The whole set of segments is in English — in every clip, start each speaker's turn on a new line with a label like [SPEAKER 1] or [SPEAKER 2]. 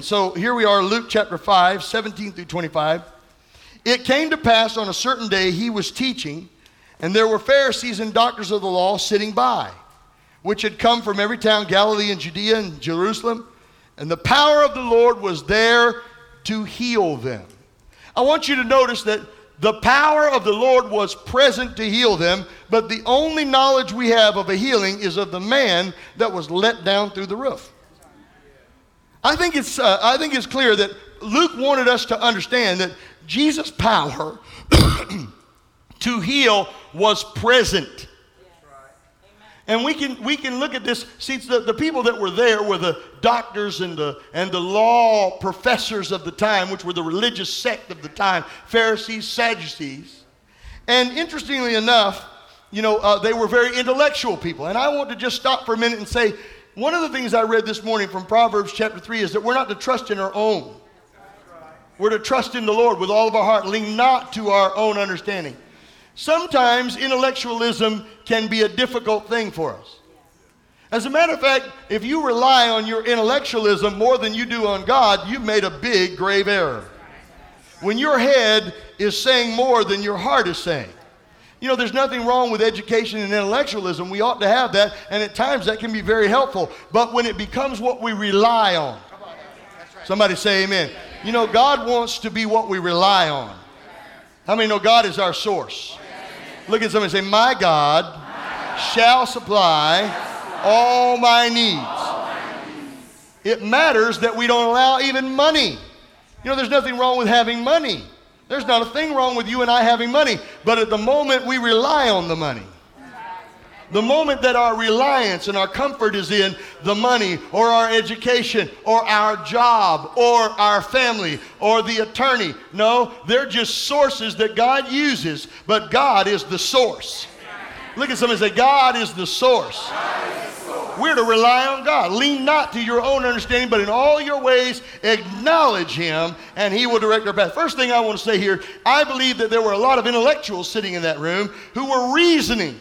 [SPEAKER 1] And so here we are, Luke chapter 5, 17 through 25. It came to pass on a certain day he was teaching, and there were Pharisees and doctors of the law sitting by, which had come from every town, Galilee and Judea and Jerusalem. And the power of the Lord was there to heal them. I want you to notice that the power of the Lord was present to heal them, but the only knowledge we have of a healing is of the man that was let down through the roof. I think it's, uh, I think it's clear that Luke wanted us to understand that Jesus' power to heal was present. And we can, we can look at this. See, the, the people that were there were the doctors and the, and the law professors of the time, which were the religious sect of the time Pharisees, Sadducees. And interestingly enough, you know, uh, they were very intellectual people. And I want to just stop for a minute and say one of the things I read this morning from Proverbs chapter 3 is that we're not to trust in our own. We're to trust in the Lord with all of our heart, lean not to our own understanding. Sometimes intellectualism can be a difficult thing for us. As a matter of fact, if you rely on your intellectualism more than you do on God, you've made a big, grave error. When your head is saying more than your heart is saying. You know, there's nothing wrong with education and intellectualism. We ought to have that, and at times that can be very helpful. But when it becomes what we rely on, somebody say amen. You know, God wants to be what we rely on. How many know God is our source? Look at somebody say, My God shall supply all my needs. It matters that we don't allow even money. You know, there's nothing wrong with having money. There's not a thing wrong with you and I having money. But at the moment we rely on the money, the moment that our reliance and our comfort is in the money or our education or our job or our family or the attorney, no, they're just sources that God uses, but God is the source. Look at somebody and say, God is the source. We're to rely on God. Lean not to your own understanding, but in all your ways acknowledge Him, and He will direct our path. First thing I want to say here I believe that there were a lot of intellectuals sitting in that room who were reasoning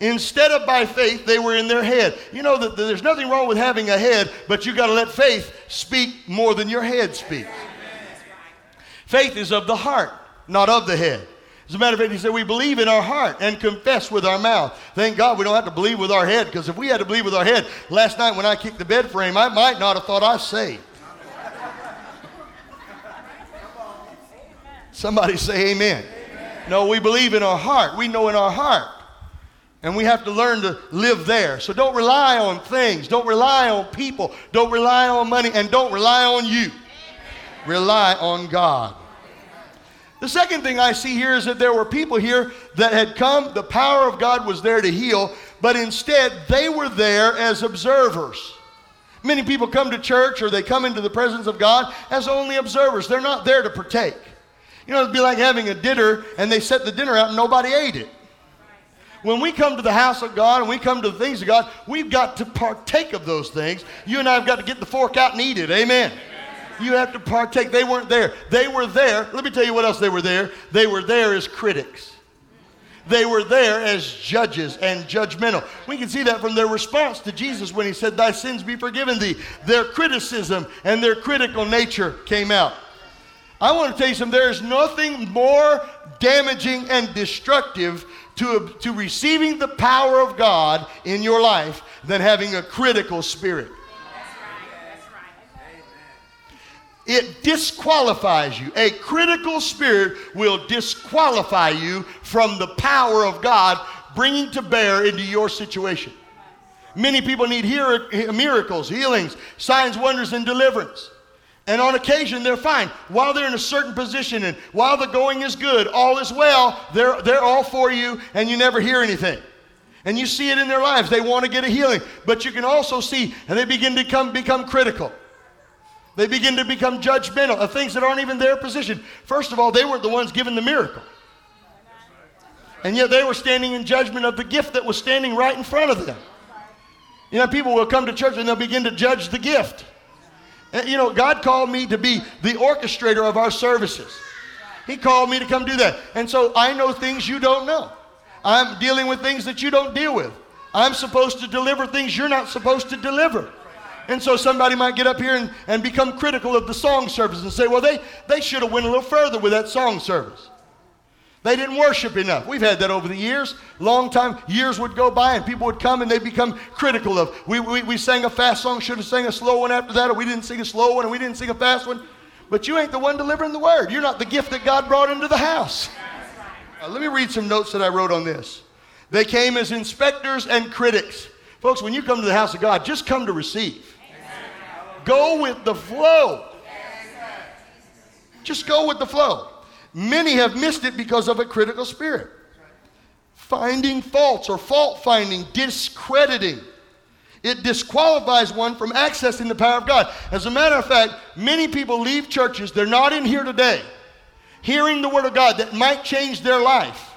[SPEAKER 1] Instead of by faith, they were in their head. You know that there's nothing wrong with having a head, but you got to let faith speak more than your head speaks. Faith is of the heart, not of the head. As a matter of fact, he said, We believe in our heart and confess with our mouth. Thank God we don't have to believe with our head, because if we had to believe with our head, last night when I kicked the bed frame, I might not have thought I saved. Somebody say amen. amen. No, we believe in our heart. We know in our heart and we have to learn to live there. So don't rely on things. Don't rely on people. Don't rely on money. And don't rely on you. Amen. Rely on God. The second thing I see here is that there were people here that had come, the power of God was there to heal, but instead they were there as observers. Many people come to church or they come into the presence of God as only observers. They're not there to partake. You know, it'd be like having a dinner and they set the dinner out and nobody ate it when we come to the house of God and we come to the things of God, we've got to partake of those things. You and I have got to get the fork out and eat it. Amen. You have to partake. They weren't there. They were there. Let me tell you what else they were there. They were there as critics. They were there as judges and judgmental. We can see that from their response to Jesus when he said, Thy sins be forgiven thee. Their criticism and their critical nature came out. I want to tell you something. There is nothing more damaging and destructive to, to receiving the power of God in your life than having a critical spirit. It disqualifies you. A critical spirit will disqualify you from the power of God bringing to bear into your situation. Many people need miracles, healings, signs, wonders, and deliverance. And on occasion, they're fine. While they're in a certain position and while the going is good, all is well, they're, they're all for you and you never hear anything. And you see it in their lives. They want to get a healing. But you can also see, and they begin to come, become critical. They begin to become judgmental of things that aren't even their position. First of all, they weren't the ones given the miracle. And yet they were standing in judgment of the gift that was standing right in front of them. You know, people will come to church and they'll begin to judge the gift. And, You know, God called me to be the orchestrator of our services. He called me to come do that. And so I know things you don't know. I'm dealing with things that you don't deal with. I'm supposed to deliver things you're not supposed to deliver. And so somebody might get up here and, and become critical of the song service and say, well, they, they should have went a little further with that song service. They didn't worship enough. We've had that over the years. Long time, years would go by and people would come and they'd become critical of, we, we, we sang a fast song, should have sang a slow one after that, or we didn't sing a slow one, and we didn't sing a fast one. But you ain't the one delivering the word. You're not the gift that God brought into the house. Uh, let me read some notes that I wrote on this. They came as inspectors and critics. Folks, when you come to the house of God, just come to receive. Go with the flow. Just go with the flow. Many have missed it because of a critical spirit. Finding faults or fault finding, discrediting. It disqualifies one from accessing the power of God. As a matter of fact, many people leave churches, they're not in here today, hearing the Word of God that might change their life,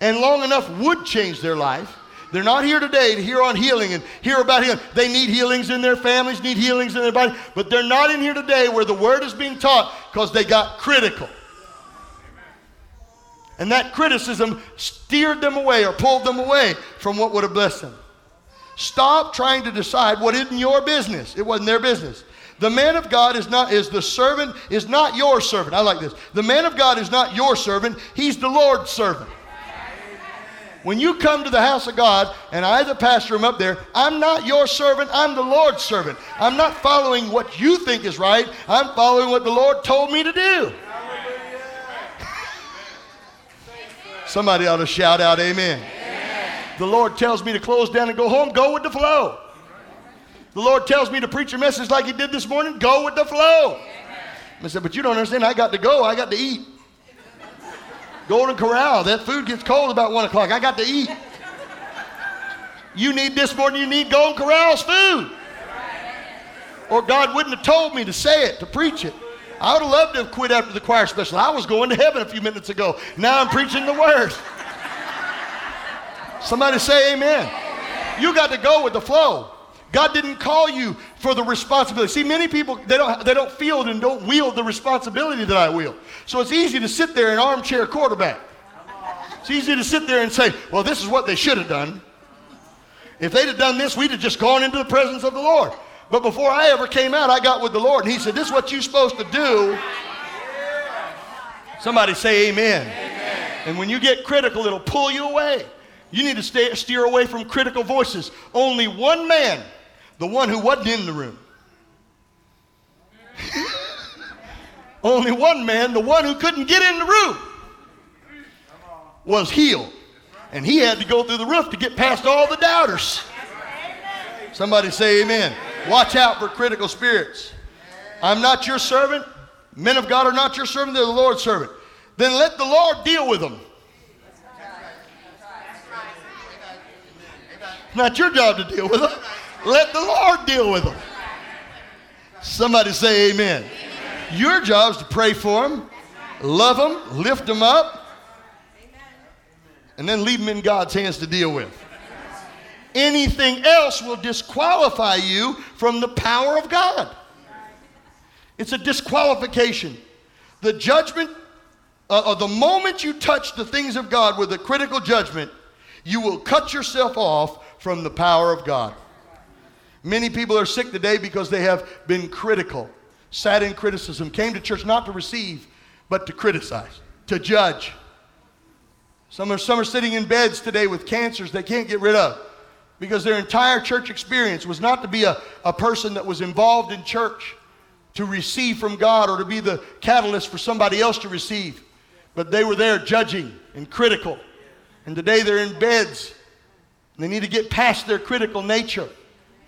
[SPEAKER 1] and long enough would change their life. They're not here today to hear on healing and hear about healing. They need healings in their families, need healings in their body, but they're not in here today where the Word is being taught because they got critical. And that criticism steered them away or pulled them away from what would have blessed them. Stop trying to decide what isn't your business. It wasn't their business. The man of God is not is the servant is not your servant. I like this. The man of God is not your servant, he's the Lord's servant. When you come to the house of God and I the pastor am up there, I'm not your servant, I'm the Lord's servant. I'm not following what you think is right. I'm following what the Lord told me to do. Somebody ought to shout out amen. amen. The Lord tells me to close down and go home, go with the flow. The Lord tells me to preach a message like He did this morning, go with the flow. Amen. I said, but you don't understand, I got to go, I got to eat. Golden Corral, that food gets cold about one o'clock, I got to eat. You need this more than you need Golden Corral's food. Or God wouldn't have told me to say it, to preach it. I would have loved to have quit after the choir special. I was going to heaven a few minutes ago. Now I'm preaching the word. Somebody say amen. You got to go with the flow. God didn't call you for the responsibility. See, many people they don't they don't feel and don't wield the responsibility that I wield. So it's easy to sit there and armchair quarterback. It's easy to sit there and say, "Well, this is what they should have done." If they'd have done this, we'd have just gone into the presence of the Lord. But before I ever came out, I got with the Lord, and He said, This is what you're supposed to do. Somebody say amen. amen. And when you get critical, it'll pull you away. You need to stay, steer away from critical voices. Only one man, the one who wasn't in the room. Only one man, the one who couldn't get in the room, was healed. And he had to go through the roof to get past all the doubters. Somebody say amen. Watch out for critical spirits. I'm not your servant. Men of God are not your servant, they're the Lord's servant. Then let the Lord deal with them. Not your job to deal with them. Let the Lord deal with them. Somebody say amen. Your job is to pray for them, love them, lift them up, and then leave them in God's hands to deal with. Anything else will disqualify you from the power of God. It's a disqualification. The judgment, uh, uh, the moment you touch the things of God with a critical judgment, you will cut yourself off from the power of God. Many people are sick today because they have been critical, sat in criticism, came to church not to receive, but to criticize, to judge. Some are, some are sitting in beds today with cancers they can't get rid of because their entire church experience was not to be a, a person that was involved in church to receive from God or to be the catalyst for somebody else to receive, but they were there judging and critical. And today they're in beds. They need to get past their critical nature.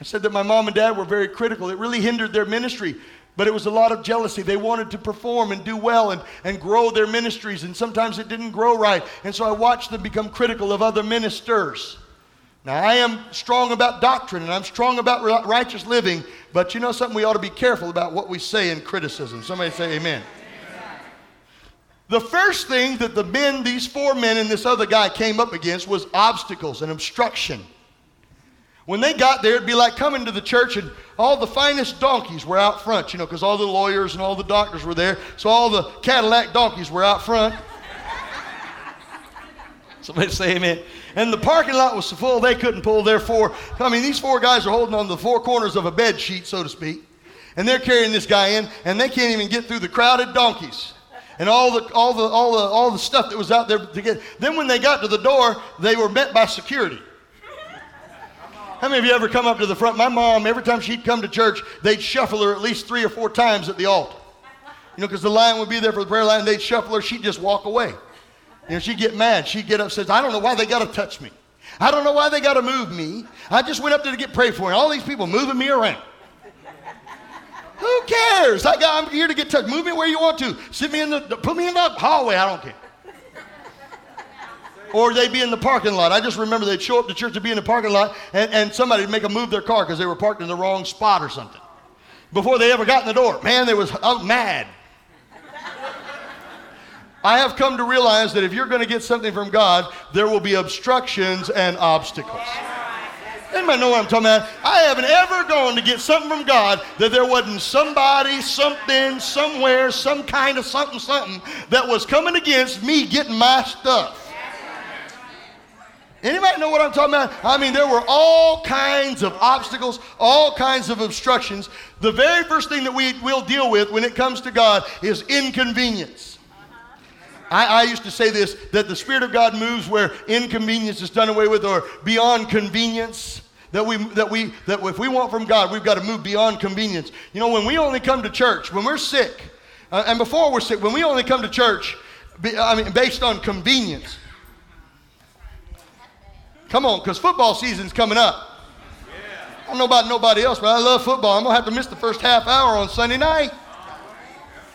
[SPEAKER 1] I said that my mom and dad were very critical. It really hindered their ministry, but it was a lot of jealousy. They wanted to perform and do well and, and grow their ministries, and sometimes it didn't grow right. And so I watched them become critical of other ministers. Now, I am strong about doctrine and I'm strong about righteous living, but you know something? We ought to be careful about what we say in criticism. Somebody say amen. The first thing that the men, these four men and this other guy came up against was obstacles and obstruction. When they got there, it'd be like coming to the church and all the finest donkeys were out front, you know, because all the lawyers and all the doctors were there. So all the Cadillac donkeys were out front. Somebody say amen. And the parking lot was so full they couldn't pull their four. I mean, these four guys are holding on the four corners of a bed sheet, so to speak. And they're carrying this guy in, and they can't even get through the crowded donkeys and all the all the all the all the stuff that was out there to get. Then when they got to the door, they were met by security. How many of you ever come up to the front? My mom, every time she'd come to church, they'd shuffle her at least three or four times at the altar. You know, because the line would be there for the prayer line, they'd shuffle her, she'd just walk away. You know, she'd get mad. She'd get up says, I don't know why they got to touch me. I don't know why they got to move me. I just went up there to get prayed for, and all these people moving me around. Who cares? I got, I'm here to get touched. Move me where you want to. Sit me in the, put me in the hallway. I don't care. Or they'd be in the parking lot. I just remember they'd show up to church to be in the parking lot, and, and somebody would make them move their car because they were parked in the wrong spot or something. Before they ever got in the door, man, they was out mad. I have come to realize that if you're going to get something from God, there will be obstructions and obstacles. Anybody know what I'm talking about? I haven't ever gone to get something from God that there wasn't somebody, something, somewhere, some kind of something, something that was coming against me getting my stuff. Anybody know what I'm talking about? I mean, there were all kinds of obstacles, all kinds of obstructions. The very first thing that we will deal with when it comes to God is inconvenience. I, I, used to say this that the Spirit of God moves where inconvenience is done away with or beyond convenience. That we, that we, that if we want from God, we've got to move beyond convenience. You know, when we only come to church, when we're sick, uh, and before we're sick, when we only come to church, I mean, based on convenience. Come on, because football season's coming up. I don't know about nobody else, but I love football. I'm going to have to miss the first half hour on Sunday night.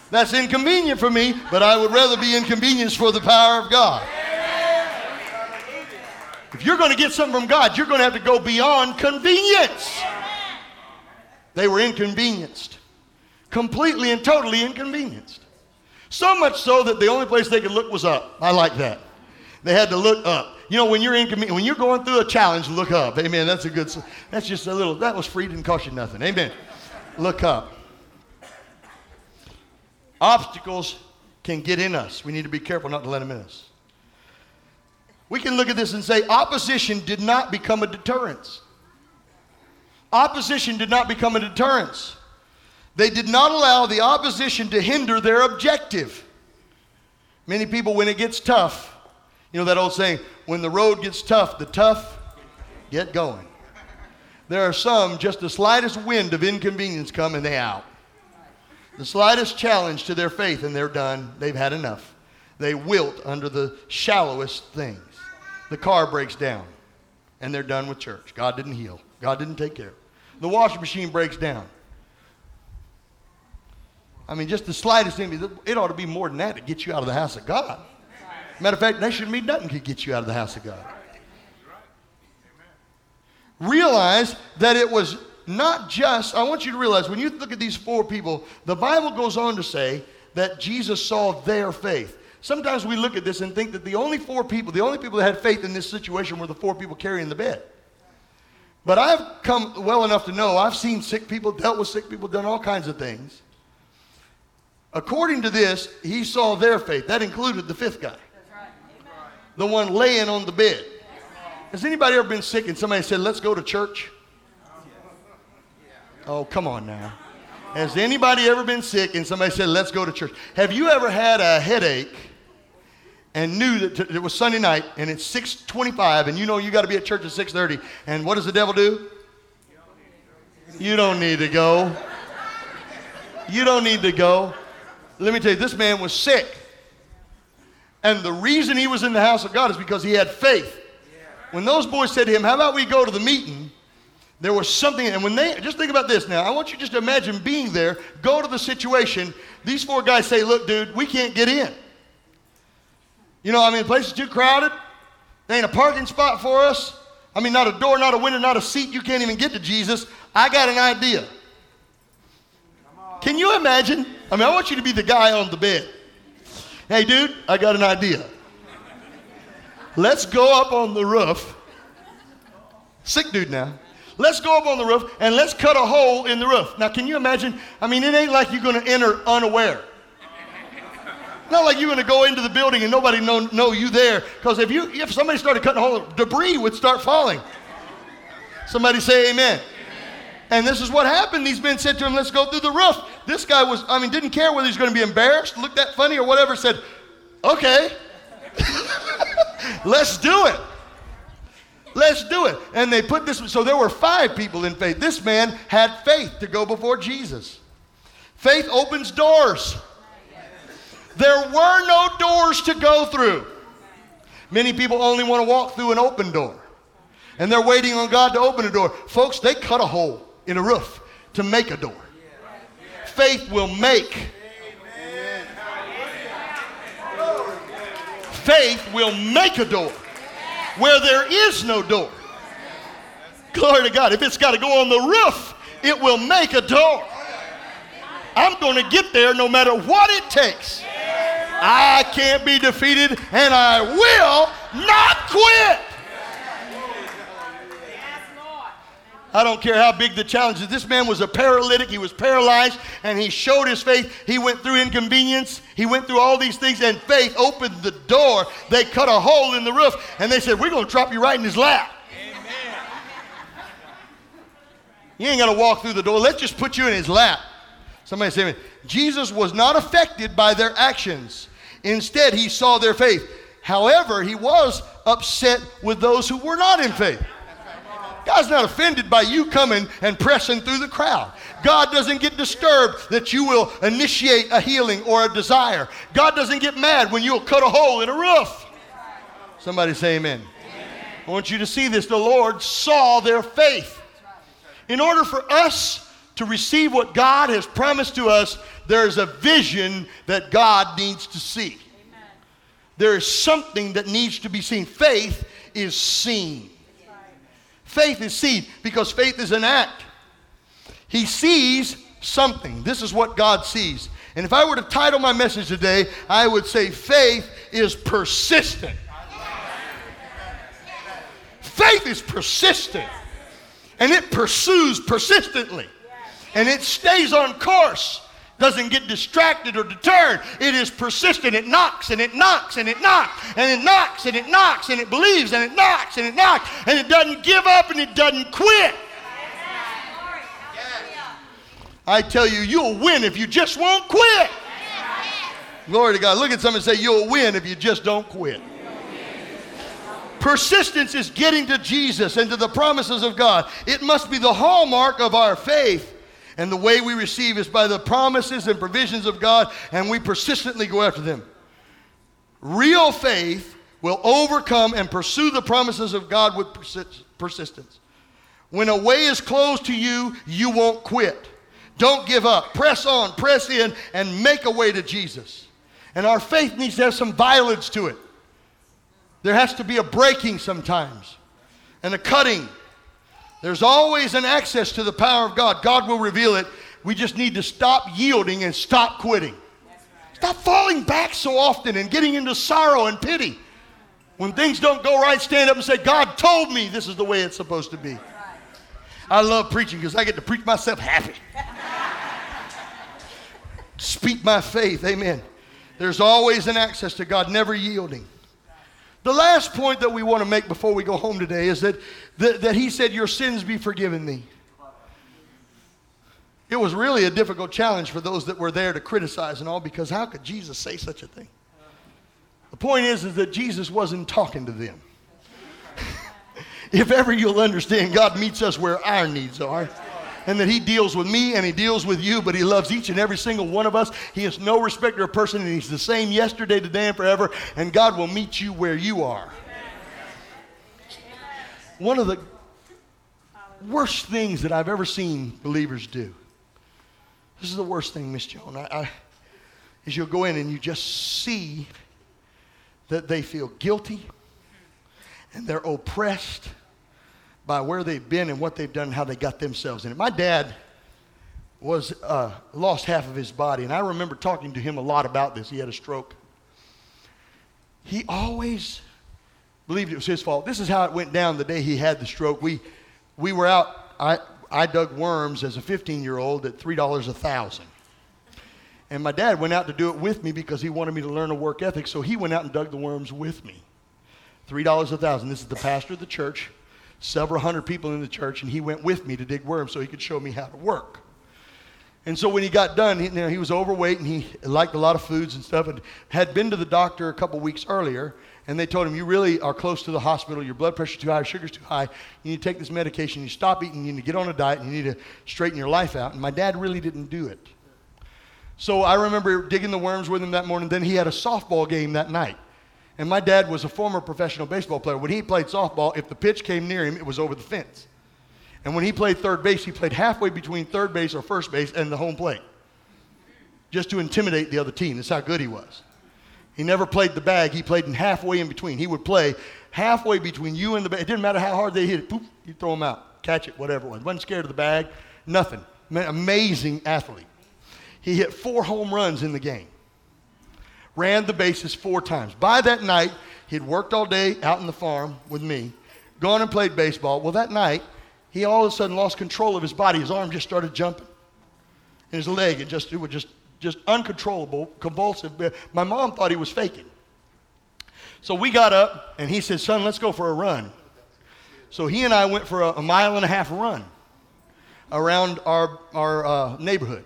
[SPEAKER 1] That's inconvenient for me, but I would rather be inconvenienced for the power of God. If you're going to get something from God, you're going to have to go beyond convenience. They were inconvenienced, completely and totally inconvenienced. So much so that the only place they could look was up. I like that. They had to look up. You know, when you're inconvenient, when you're going through a challenge, look up. Amen. That's a good. That's just a little. That was free. Didn't cost you nothing. Amen. Look up. Obstacles can get in us. We need to be careful not to let them in us. We can look at this and say opposition did not become a deterrence. Opposition did not become a deterrence. They did not allow the opposition to hinder their objective. Many people, when it gets tough, you know that old saying, when the road gets tough, the tough get going. There are some, just the slightest wind of inconvenience come and they out the slightest challenge to their faith and they're done. They've had enough. They wilt under the shallowest things. The car breaks down and they're done with church. God didn't heal, God didn't take care. The washing machine breaks down. I mean, just the slightest thing, it ought to be more than that to get you out of the house of God. Matter of fact, shouldn't be nothing could get you out of the house of God. Realize that it was not just, I want you to realize when you look at these four people, the Bible goes on to say that Jesus saw their faith. Sometimes we look at this and think that the only four people, the only people that had faith in this situation were the four people carrying the bed. But I've come well enough to know, I've seen sick people, dealt with sick people, done all kinds of things. According to this, he saw their faith. That included the fifth guy, the one laying on the bed. Has anybody ever been sick and somebody said, Let's go to church? Oh, come on now. Has anybody ever been sick and somebody said, let's go to church? Have you ever had a headache and knew that it was Sunday night and it's 625 and you know you got to be at church at 630 and what does the devil do? You don't need to go. You don't need to go. Let me tell you, this man was sick. And the reason he was in the house of God is because he had faith. When those boys said to him, How about we go to the meeting? There was something, and when they, just think about this now. I want you just to imagine being there, go to the situation. These four guys say, Look, dude, we can't get in. You know, I mean, the place is too crowded. There ain't a parking spot for us. I mean, not a door, not a window, not a seat. You can't even get to Jesus. I got an idea. Can you imagine? I mean, I want you to be the guy on the bed. Hey, dude, I got an idea. Let's go up on the roof. Sick dude now. Let's go up on the roof and let's cut a hole in the roof. Now, can you imagine? I mean, it ain't like you're going to enter unaware. Not like you're going to go into the building and nobody know, know you there. Because if you if somebody started cutting a hole, debris would start falling. Somebody say amen. And this is what happened. These men said to him, Let's go through the roof. This guy was, I mean, didn't care whether he's going to be embarrassed, look that funny, or whatever. Said, Okay, let's do it. Let's do it. And they put this, so there were five people in faith. This man had faith to go before Jesus. Faith opens doors. There were no doors to go through. Many people only want to walk through an open door. And they're waiting on God to open a door. Folks, they cut a hole in a roof to make a door. Faith will make. Faith will make a door where there is no door. Glory to God. If it's got to go on the roof, it will make a door. I'm going to get there no matter what it takes. I can't be defeated and I will not quit. I don't care how big the challenge is. This man was a paralytic. He was paralyzed and he showed his faith. He went through inconvenience. He went through all these things and faith opened the door. They cut a hole in the roof and they said, We're going to drop you right in his lap. Amen. You ain't going to walk through the door. Let's just put you in his lap. Somebody say, Jesus was not affected by their actions. Instead, he saw their faith. However, he was upset with those who were not in faith. God's not offended by you coming and pressing through the crowd. God doesn't get disturbed that you will initiate a healing or a desire. God doesn't get mad when you'll cut a hole in a roof. Somebody say amen. amen. I want you to see this. The Lord saw their faith. In order for us to receive what God has promised to us, there's a vision that God needs to see. There is something that needs to be seen. Faith is seen. Faith is seen because faith is an act. He sees something. This is what God sees. And if I were to title my message today, I would say faith is persistent. Faith is persistent. And it pursues persistently. And it stays on course doesn't get distracted or deterred. It is persistent. It knocks and it knocks and it knocks and it knocks and it knocks and it believes and it knocks and it knocks and it doesn't give up and it doesn't quit. I tell you, you'll win if you just won't quit. Glory to God. Look at someone and say, You'll win if you just don't quit. Persistence is getting to Jesus and to the promises of God. It must be the hallmark of our faith and the way we receive is by the promises and provisions of God, and we persistently go after them. Real faith will overcome and pursue the promises of God with persistence. When a way is closed to you, you won't quit. Don't give up. Press on, press in, and make a way to Jesus. And our faith needs to have some violence to it. There has to be a breaking sometimes and a cutting there's always an access to the power of God. God will reveal it. We just need to stop yielding and stop quitting. Stop falling back so often and getting into sorrow and pity. When things don't go right, stand up and say, God told me this is the way it's supposed to be. I love preaching because I get to preach myself happy. Speak my faith. Amen. There's always an access to God, never yielding. The last point that we want to make before we go home today is that, that, that he said, Your sins be forgiven thee. It was really a difficult challenge for those that were there to criticize and all because how could Jesus say such a thing? The point is, is that Jesus wasn't talking to them. if ever you'll understand, God meets us where our needs are and that He deals with me and He deals with you, but He loves each and every single one of us. He is no respecter of person, and He's the same yesterday, today, and forever, and God will meet you where you are. One of the worst things that I've ever seen believers do. This is the worst thing, Miss Joan. I, I, is you'll go in and you just see that they feel guilty and they're oppressed by where they've been and what they've done and how they got themselves in it. My dad was uh, lost half of his body, and I remember talking to him a lot about this. He had a stroke. He always believed it was his fault. This is how it went down the day he had the stroke. We, we were out, I, I dug worms as a 15 year old at $3 a thousand. And my dad went out to do it with me because he wanted me to learn a work ethic. So he went out and dug the worms with me. $3 a thousand. This is the pastor of the church, several hundred people in the church, and he went with me to dig worms so he could show me how to work. And so when he got done, he, you know, he was overweight and he liked a lot of foods and stuff and had been to the doctor a couple weeks earlier. And they told him, You really are close to the hospital. Your blood pressure's too high, your sugar's too high. You need to take this medication. You stop eating. You need to get on a diet. And you need to straighten your life out. And my dad really didn't do it. So I remember digging the worms with him that morning. Then he had a softball game that night. And my dad was a former professional baseball player. When he played softball, if the pitch came near him, it was over the fence. And when he played third base, he played halfway between third base or first base and the home plate just to intimidate the other team. That's how good he was. He never played the bag, he played in halfway in between. He would play halfway between you and the bag. It didn't matter how hard they hit it, poof, you throw him out, catch it, whatever it was. Wasn't scared of the bag, nothing. Amazing athlete. He hit four home runs in the game. Ran the bases four times. By that night, he'd worked all day out in the farm with me, gone and played baseball. Well, that night, he all of a sudden lost control of his body. His arm just started jumping. And his leg, it just, it was just, just uncontrollable, convulsive. My mom thought he was faking. So we got up, and he said, Son, let's go for a run. So he and I went for a, a mile and a half run around our, our uh, neighborhood.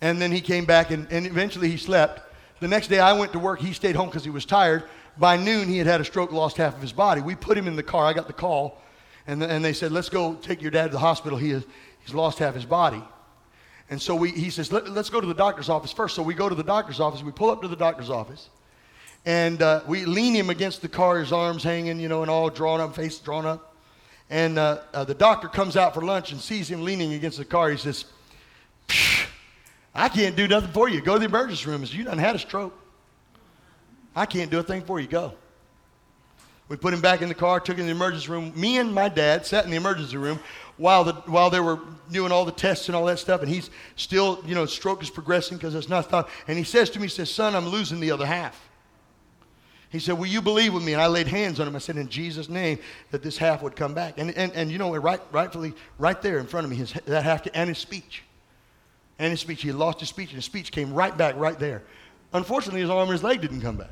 [SPEAKER 1] And then he came back and, and eventually he slept. The next day I went to work. He stayed home because he was tired. By noon, he had had a stroke, lost half of his body. We put him in the car. I got the call. And, and they said, let's go take your dad to the hospital. He has, he's lost half his body. And so we, he says, Let, us go to the doctor's office first. So we go to the doctor's office. We pull up to the doctor's office. And uh, we lean him against the car, his arms hanging, you know, and all drawn up, face drawn up. And uh, uh, the doctor comes out for lunch and sees him leaning against the car. He says, I can't do nothing for you. Go to the emergency room. You done had a stroke. I can't do a thing for you. Go. We put him back in the car, took him to the emergency room. Me and my dad sat in the emergency room while, the, while they were doing all the tests and all that stuff. And he's still, you know, stroke is progressing because it's not thought. And he says to me, he says, son, I'm losing the other half. He said, will you believe with me? And I laid hands on him. I said, in Jesus' name, that this half would come back. And, and, and you know, right, rightfully, right there in front of me, his, that half, and his speech and his speech. He lost his speech, and his speech came right back right there. Unfortunately, his arm and his leg didn't come back.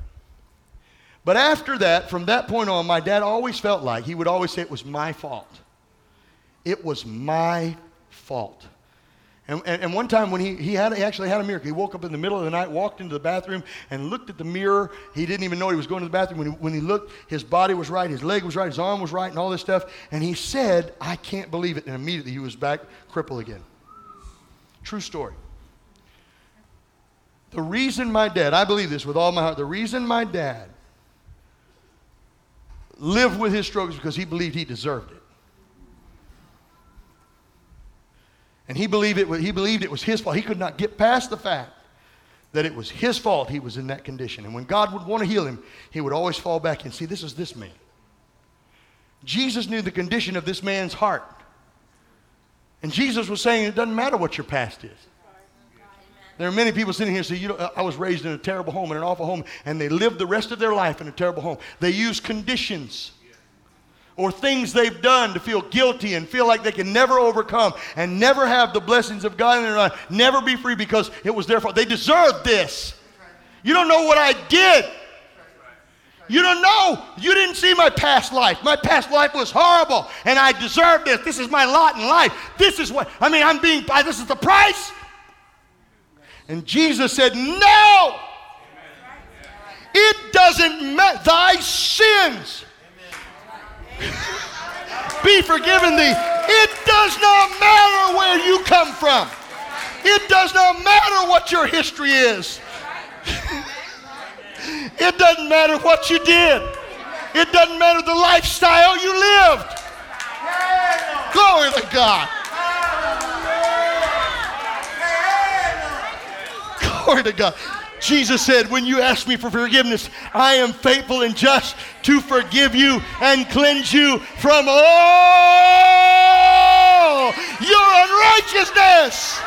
[SPEAKER 1] But after that, from that point on, my dad always felt like he would always say it was my fault. It was my fault. And, and, and, one time when he, he, had, he actually had a miracle, he woke up in the middle of the night, walked into the bathroom, and looked at the mirror. He didn't even know he was going to the bathroom. When he, when he looked, his body was right, his leg was right, his arm was right, and all this stuff. And he said, I can't believe it. And immediately he was back crippled again. True story. The reason my dad, I believe this with all my heart, the reason my dad lived with his strokes because he believed he deserved it. And he believed it, he believed it was his fault. He could not get past the fact that it was his fault he was in that condition. And when God would want to heal him, he would always fall back and see, this is this man. Jesus knew the condition of this man's heart. And Jesus was saying it doesn't matter what your past is. There are many people sitting here saying, you know, I was raised in a terrible home, in an awful home, and they lived the rest of their life in a terrible home. They use conditions or things they've done to feel guilty and feel like they can never overcome and never have the blessings of God in their life, never be free because it was their fault. They deserve this. You don't know what I did. You don't know. You didn't see my past life. My past life was horrible, and I deserve this. This is my lot in life. This is what, I mean, I'm being, this is the price. And Jesus said, No! It doesn't matter. Thy sins be forgiven thee. It does not matter where you come from. It does not matter what your history is. It doesn't matter what you did. It doesn't matter the lifestyle you lived. Glory to God. Glory to God. Jesus said, When you ask me for forgiveness, I am faithful and just to forgive you and cleanse you from all your unrighteousness.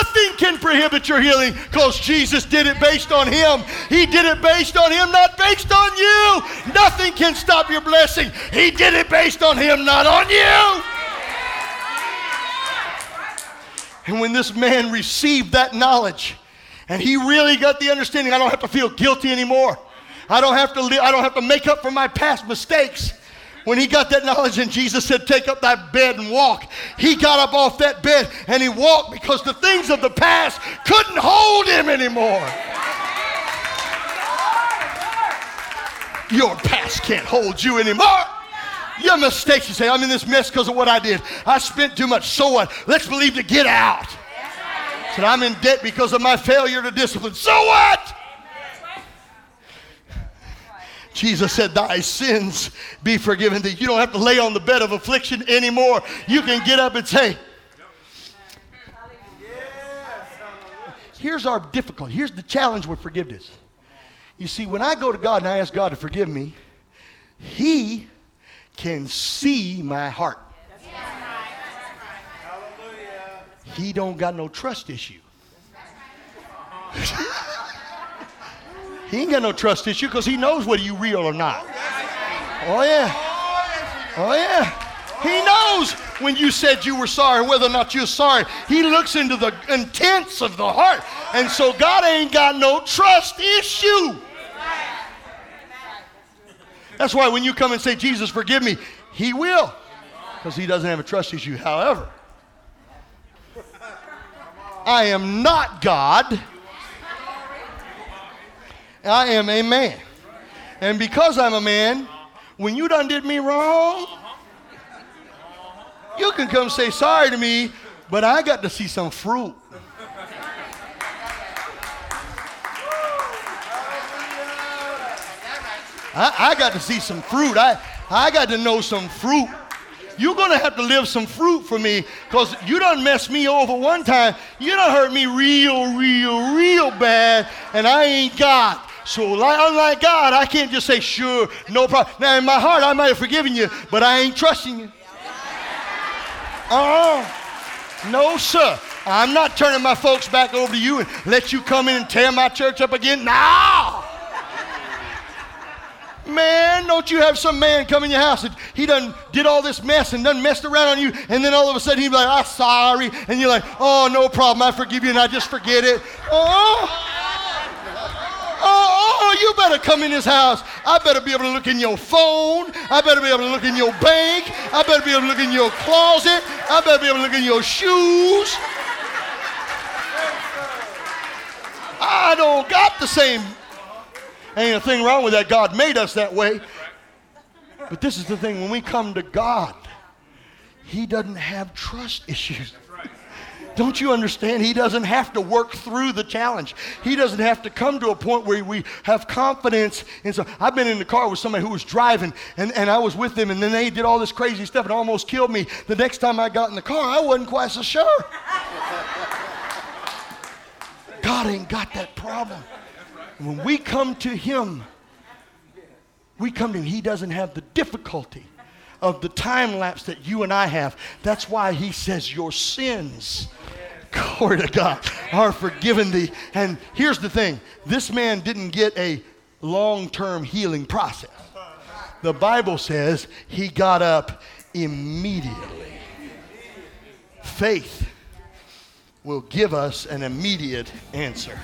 [SPEAKER 1] Nothing can prohibit your healing because Jesus did it based on Him. He did it based on Him, not based on you. Nothing can stop your blessing. He did it based on Him, not on you. And when this man received that knowledge, and he really got the understanding, I don't have to feel guilty anymore. I don't have to li- I don't have to make up for my past mistakes. When he got that knowledge and Jesus said, Take up that bed and walk, he got up off that bed and he walked because the things of the past couldn't hold him anymore. Your past can't hold you anymore. Your mistakes, you say, I'm in this mess because of what I did. I spent too much. So what? Let's believe to get out. Said, I'm in debt because of my failure to discipline. So what? Jesus said, Thy sins be forgiven thee. You don't have to lay on the bed of affliction anymore. You can get up and say, Here's our difficulty. Here's the challenge with forgiveness. You see, when I go to God and I ask God to forgive me, He can see my heart. He don't got no trust issue. he ain't got no trust issue because he knows whether you real or not. Oh yeah. Oh yeah. He knows when you said you were sorry, whether or not you're sorry. He looks into the intents of the heart. And so God ain't got no trust issue. That's why when you come and say, Jesus, forgive me, He will, because He doesn't have a trust issue. However, I am not God, I am a man. And because I'm a man, when you done did me wrong, you can come say sorry to me, but I got to see some fruit. I, I got to see some fruit. I, I got to know some fruit. You're going to have to live some fruit for me because you done messed me over one time. You done hurt me real, real, real bad, and I ain't God. So, like, unlike God, I can't just say, sure, no problem. Now, in my heart, I might have forgiven you, but I ain't trusting you. Uh uh No, sir. I'm not turning my folks back over to you and let you come in and tear my church up again. No! Man, don't you have some man come in your house and he done did all this mess and done messed around on you, and then all of a sudden he'd be like, I'm sorry. And you're like, oh, no problem, I forgive you, and I just forget it. Oh, Oh, oh, oh, you better come in this house. I better be able to look in your phone. I better be able to look in your bank. I better be able to look in your closet. I better be able to look in your shoes. I don't got the same Ain't a thing wrong with that. God made us that way. But this is the thing when we come to God, He doesn't have trust issues. Don't you understand? He doesn't have to work through the challenge. He doesn't have to come to a point where we have confidence And so I've been in the car with somebody who was driving and, and I was with them and then they did all this crazy stuff and almost killed me. The next time I got in the car, I wasn't quite so sure. God ain't got that problem. When we come to Him, we come to Him. He doesn't have the difficulty of the time lapse that you and I have. That's why He says, Your sins, glory to God, are forgiven thee. And here's the thing this man didn't get a long term healing process. The Bible says he got up immediately. Faith will give us an immediate answer.